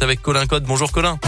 avec Colin Code. Bonjour Colin.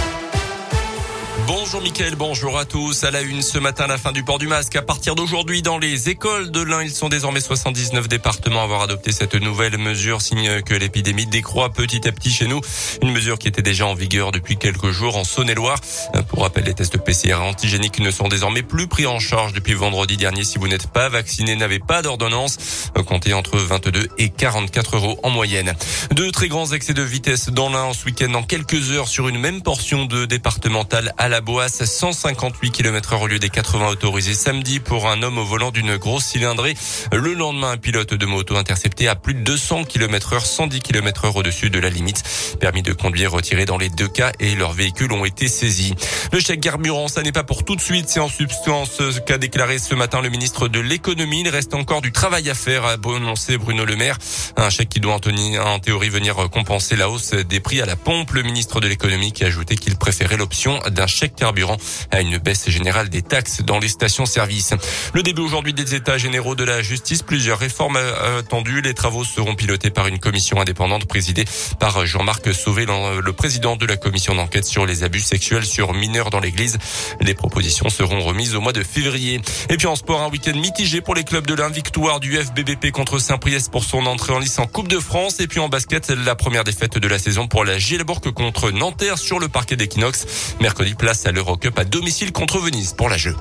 Bonjour Mickaël, bonjour à tous. À la une ce matin, la fin du port du masque. À partir d'aujourd'hui, dans les écoles de l'Ain, ils sont désormais 79 départements à avoir adopté cette nouvelle mesure, signe que l'épidémie décroît petit à petit chez nous. Une mesure qui était déjà en vigueur depuis quelques jours en Saône-et-Loire. Pour rappel, les tests PCR antigéniques ne sont désormais plus pris en charge depuis vendredi dernier. Si vous n'êtes pas vacciné, n'avez pas d'ordonnance, comptez entre 22 et 44 euros en moyenne. Deux très grands excès de vitesse dans l'Ain ce week-end en quelques heures sur une même portion de départementale la Boisse, 158 km heure au lieu des 80 autorisés samedi pour un homme au volant d'une grosse cylindrée. Le lendemain, un pilote de moto intercepté à plus de 200 km heure, 110 km heure au-dessus de la limite. Permis de conduire retiré dans les deux cas et leurs véhicules ont été saisis. Le chèque carburant, ça n'est pas pour tout de suite. C'est en substance ce qu'a déclaré ce matin le ministre de l'économie. Il reste encore du travail à faire, a annoncé Bruno Le Maire. Un chèque qui doit en théorie venir compenser la hausse des prix à la pompe. Le ministre de l'économie qui a ajouté qu'il préférait l'option d'un chèque carburant à une baisse générale des taxes dans les stations-service. Le début aujourd'hui des états généraux de la justice, plusieurs réformes attendues. Les travaux seront pilotés par une commission indépendante présidée par Jean-Marc Sauvé, le président de la commission d'enquête sur les abus sexuels sur mineurs dans l'église. Les propositions seront remises au mois de février. Et puis en sport, un week-end mitigé pour les clubs de l'invictoire du FBBP contre Saint-Priest pour son entrée en lice en Coupe de France. Et puis en basket, la première défaite de la saison pour la Gielbourg contre Nanterre sur le parquet d'Equinox. Mercredi, place à l'Eurocup à domicile contre Venise pour la jeu.